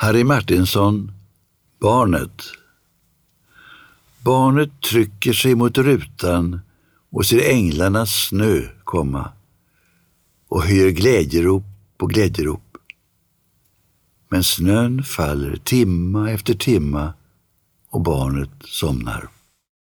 Harry Martinsson, Barnet. Barnet trycker sig mot rutan och ser änglarnas snö komma och höjer glädjerop på glädjerop. Men snön faller timma efter timma och barnet somnar.